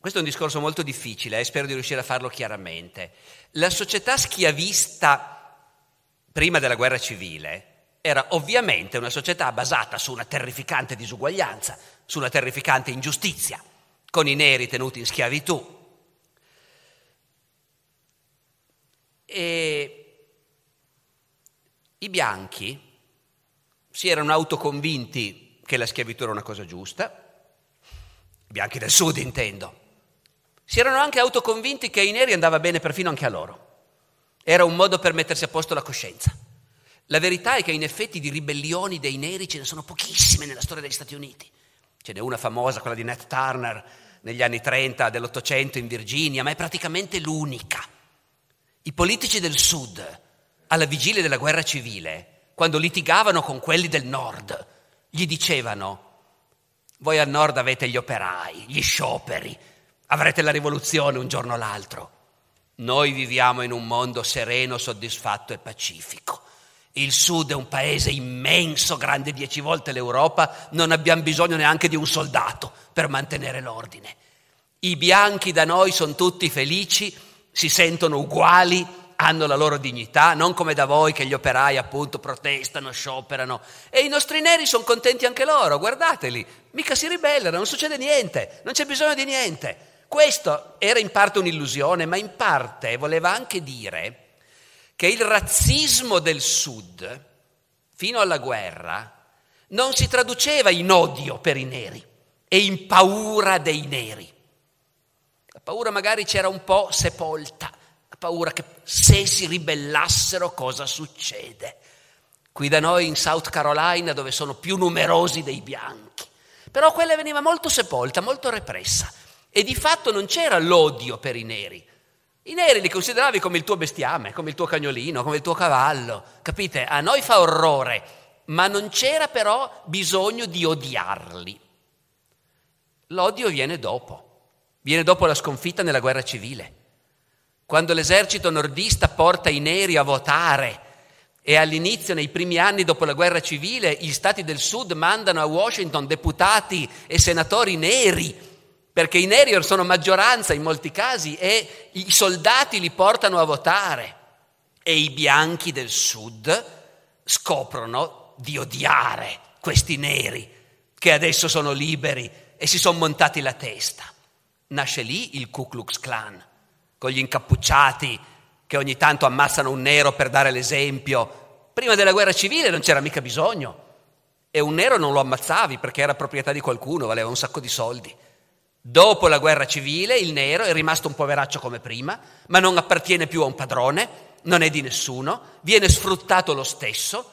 Questo è un discorso molto difficile e spero di riuscire a farlo chiaramente. La società schiavista prima della guerra civile era ovviamente una società basata su una terrificante disuguaglianza, su una terrificante ingiustizia, con i neri tenuti in schiavitù. E i bianchi si erano autoconvinti che la schiavitù era una cosa giusta, i bianchi del sud intendo, si erano anche autoconvinti che ai neri andava bene perfino anche a loro. Era un modo per mettersi a posto la coscienza. La verità è che in effetti di ribellioni dei neri ce ne sono pochissime nella storia degli Stati Uniti. Ce n'è una famosa, quella di Nat Turner, negli anni 30 dell'Ottocento in Virginia, ma è praticamente l'unica. I politici del sud, alla vigilia della guerra civile, quando litigavano con quelli del nord, gli dicevano, voi al nord avete gli operai, gli scioperi, Avrete la rivoluzione un giorno o l'altro. Noi viviamo in un mondo sereno, soddisfatto e pacifico. Il Sud è un paese immenso, grande dieci volte l'Europa, non abbiamo bisogno neanche di un soldato per mantenere l'ordine. I bianchi da noi sono tutti felici, si sentono uguali, hanno la loro dignità, non come da voi che gli operai appunto protestano, scioperano. E i nostri neri sono contenti anche loro, guardateli, mica si ribellano, non succede niente, non c'è bisogno di niente. Questo era in parte un'illusione, ma in parte voleva anche dire che il razzismo del Sud, fino alla guerra, non si traduceva in odio per i neri e in paura dei neri. La paura magari c'era un po' sepolta, la paura che se si ribellassero cosa succede. Qui da noi in South Carolina, dove sono più numerosi dei bianchi. Però quella veniva molto sepolta, molto repressa. E di fatto non c'era l'odio per i neri. I neri li consideravi come il tuo bestiame, come il tuo cagnolino, come il tuo cavallo. Capite? A noi fa orrore, ma non c'era però bisogno di odiarli. L'odio viene dopo. Viene dopo la sconfitta nella guerra civile. Quando l'esercito nordista porta i neri a votare e all'inizio, nei primi anni dopo la guerra civile, gli stati del sud mandano a Washington deputati e senatori neri perché i neri sono maggioranza in molti casi e i soldati li portano a votare e i bianchi del sud scoprono di odiare questi neri che adesso sono liberi e si sono montati la testa. Nasce lì il Ku Klux Klan, con gli incappucciati che ogni tanto ammazzano un nero per dare l'esempio. Prima della guerra civile non c'era mica bisogno e un nero non lo ammazzavi perché era proprietà di qualcuno, valeva un sacco di soldi. Dopo la guerra civile il nero è rimasto un poveraccio come prima, ma non appartiene più a un padrone, non è di nessuno, viene sfruttato lo stesso,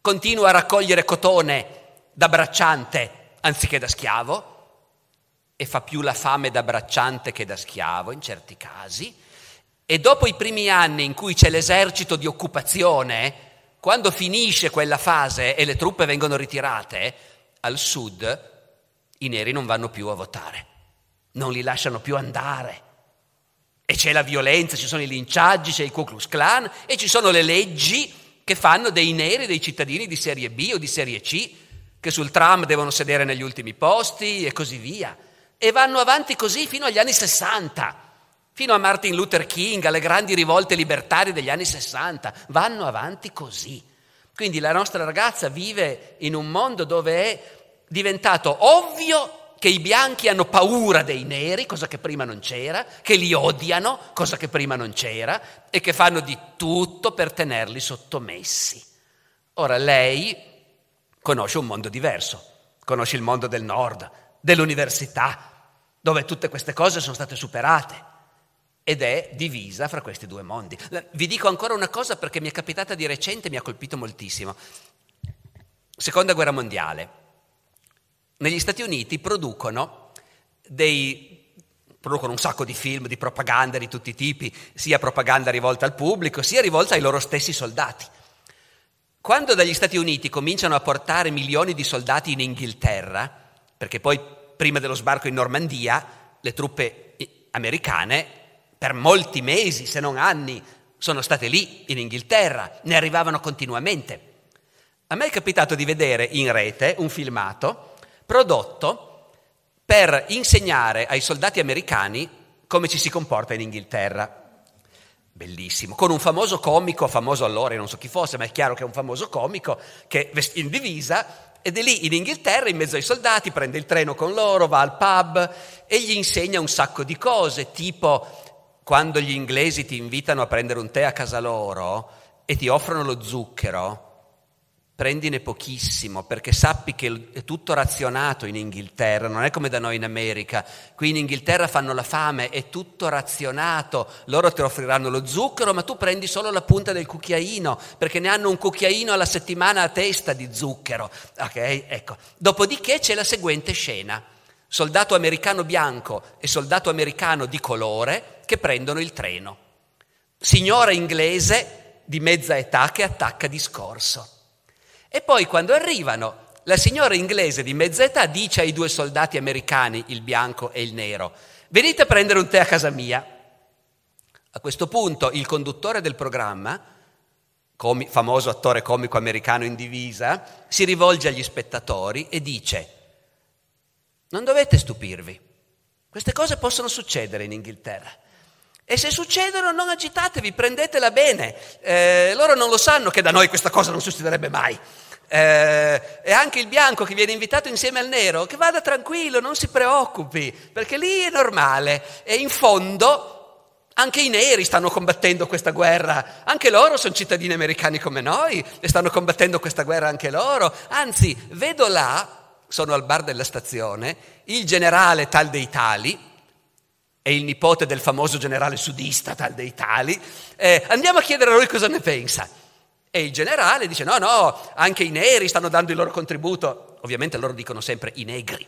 continua a raccogliere cotone da bracciante anziché da schiavo e fa più la fame da bracciante che da schiavo in certi casi. E dopo i primi anni in cui c'è l'esercito di occupazione, quando finisce quella fase e le truppe vengono ritirate, al sud i neri non vanno più a votare, non li lasciano più andare. E c'è la violenza, ci sono i linciaggi, c'è il Ku Klux Klan e ci sono le leggi che fanno dei neri dei cittadini di serie B o di serie C, che sul tram devono sedere negli ultimi posti e così via. E vanno avanti così fino agli anni 60, fino a Martin Luther King, alle grandi rivolte libertarie degli anni 60. Vanno avanti così. Quindi la nostra ragazza vive in un mondo dove è diventato ovvio che i bianchi hanno paura dei neri, cosa che prima non c'era, che li odiano, cosa che prima non c'era, e che fanno di tutto per tenerli sottomessi. Ora lei conosce un mondo diverso, conosce il mondo del nord, dell'università, dove tutte queste cose sono state superate ed è divisa fra questi due mondi. Vi dico ancora una cosa perché mi è capitata di recente e mi ha colpito moltissimo. Seconda guerra mondiale negli Stati Uniti producono dei producono un sacco di film, di propaganda di tutti i tipi, sia propaganda rivolta al pubblico, sia rivolta ai loro stessi soldati. Quando dagli Stati Uniti cominciano a portare milioni di soldati in Inghilterra, perché poi prima dello sbarco in Normandia le truppe americane per molti mesi, se non anni, sono state lì in Inghilterra, ne arrivavano continuamente. A me è capitato di vedere in rete un filmato prodotto per insegnare ai soldati americani come ci si comporta in Inghilterra. Bellissimo, con un famoso comico, famoso allora, non so chi fosse, ma è chiaro che è un famoso comico, che in divisa ed è lì in Inghilterra, in mezzo ai soldati, prende il treno con loro, va al pub e gli insegna un sacco di cose, tipo quando gli inglesi ti invitano a prendere un tè a casa loro e ti offrono lo zucchero, prendine pochissimo perché sappi che è tutto razionato in Inghilterra, non è come da noi in America. Qui in Inghilterra fanno la fame, è tutto razionato, loro ti offriranno lo zucchero, ma tu prendi solo la punta del cucchiaino perché ne hanno un cucchiaino alla settimana a testa di zucchero. Ok, ecco. Dopodiché c'è la seguente scena. Soldato americano bianco e soldato americano di colore che prendono il treno. Signora inglese di mezza età che attacca discorso. E poi quando arrivano, la signora inglese di mezza età dice ai due soldati americani, il bianco e il nero, venite a prendere un tè a casa mia. A questo punto il conduttore del programma, comi, famoso attore comico americano in divisa, si rivolge agli spettatori e dice, non dovete stupirvi, queste cose possono succedere in Inghilterra. E se succedono non agitatevi, prendetela bene. Eh, loro non lo sanno che da noi questa cosa non succederebbe mai. Eh, e anche il bianco che viene invitato insieme al nero, che vada tranquillo, non si preoccupi, perché lì è normale. E in fondo anche i neri stanno combattendo questa guerra, anche loro sono cittadini americani come noi e stanno combattendo questa guerra anche loro. Anzi, vedo là, sono al bar della stazione, il generale tal dei tali, è il nipote del famoso generale sudista tal dei tali, eh, andiamo a chiedere a lui cosa ne pensa. E il generale dice no, no, anche i neri stanno dando il loro contributo, ovviamente loro dicono sempre i negri.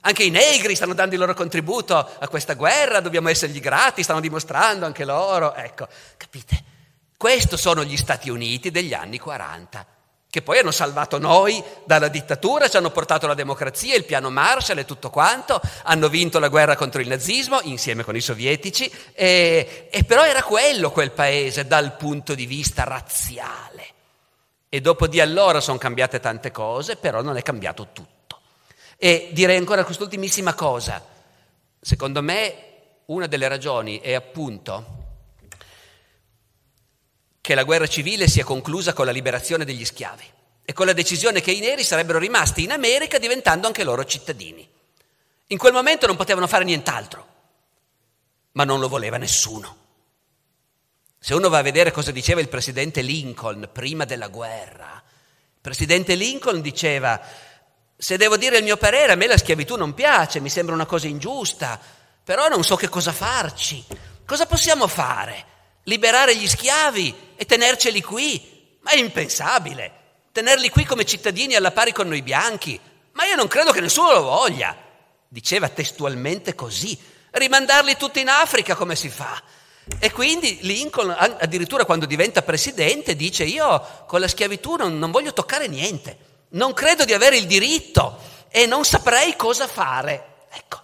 Anche i negri stanno dando il loro contributo a questa guerra, dobbiamo essergli grati, stanno dimostrando anche loro. Ecco, capite? Questi sono gli Stati Uniti degli anni 40 che poi hanno salvato noi dalla dittatura, ci hanno portato la democrazia, il piano Marshall e tutto quanto, hanno vinto la guerra contro il nazismo insieme con i sovietici, e, e però era quello quel paese dal punto di vista razziale. E dopo di allora sono cambiate tante cose, però non è cambiato tutto. E direi ancora quest'ultimissima cosa. Secondo me una delle ragioni è appunto che la guerra civile sia conclusa con la liberazione degli schiavi e con la decisione che i neri sarebbero rimasti in America diventando anche loro cittadini. In quel momento non potevano fare nient'altro, ma non lo voleva nessuno. Se uno va a vedere cosa diceva il presidente Lincoln prima della guerra, il presidente Lincoln diceva, se devo dire il mio parere, a me la schiavitù non piace, mi sembra una cosa ingiusta, però non so che cosa farci. Cosa possiamo fare? liberare gli schiavi e tenerceli qui. Ma è impensabile. Tenerli qui come cittadini alla pari con noi bianchi. Ma io non credo che nessuno lo voglia. Diceva testualmente così. Rimandarli tutti in Africa come si fa? E quindi Lincoln, addirittura quando diventa presidente, dice io con la schiavitù non, non voglio toccare niente. Non credo di avere il diritto e non saprei cosa fare. Ecco.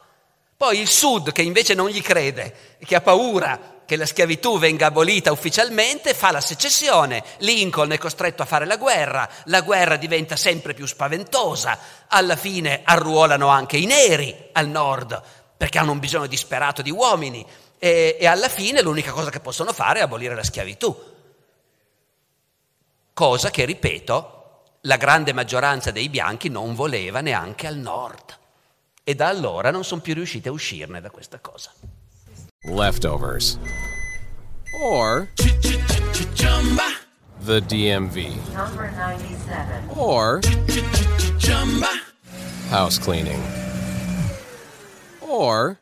Poi il Sud, che invece non gli crede, che ha paura che la schiavitù venga abolita ufficialmente, fa la secessione, Lincoln è costretto a fare la guerra, la guerra diventa sempre più spaventosa, alla fine arruolano anche i neri al nord, perché hanno un bisogno disperato di uomini, e, e alla fine l'unica cosa che possono fare è abolire la schiavitù. Cosa che, ripeto, la grande maggioranza dei bianchi non voleva neanche al nord. E da allora non sono più riusciti a uscirne da questa cosa. leftovers, or the DMV, Number 97. or house cleaning, or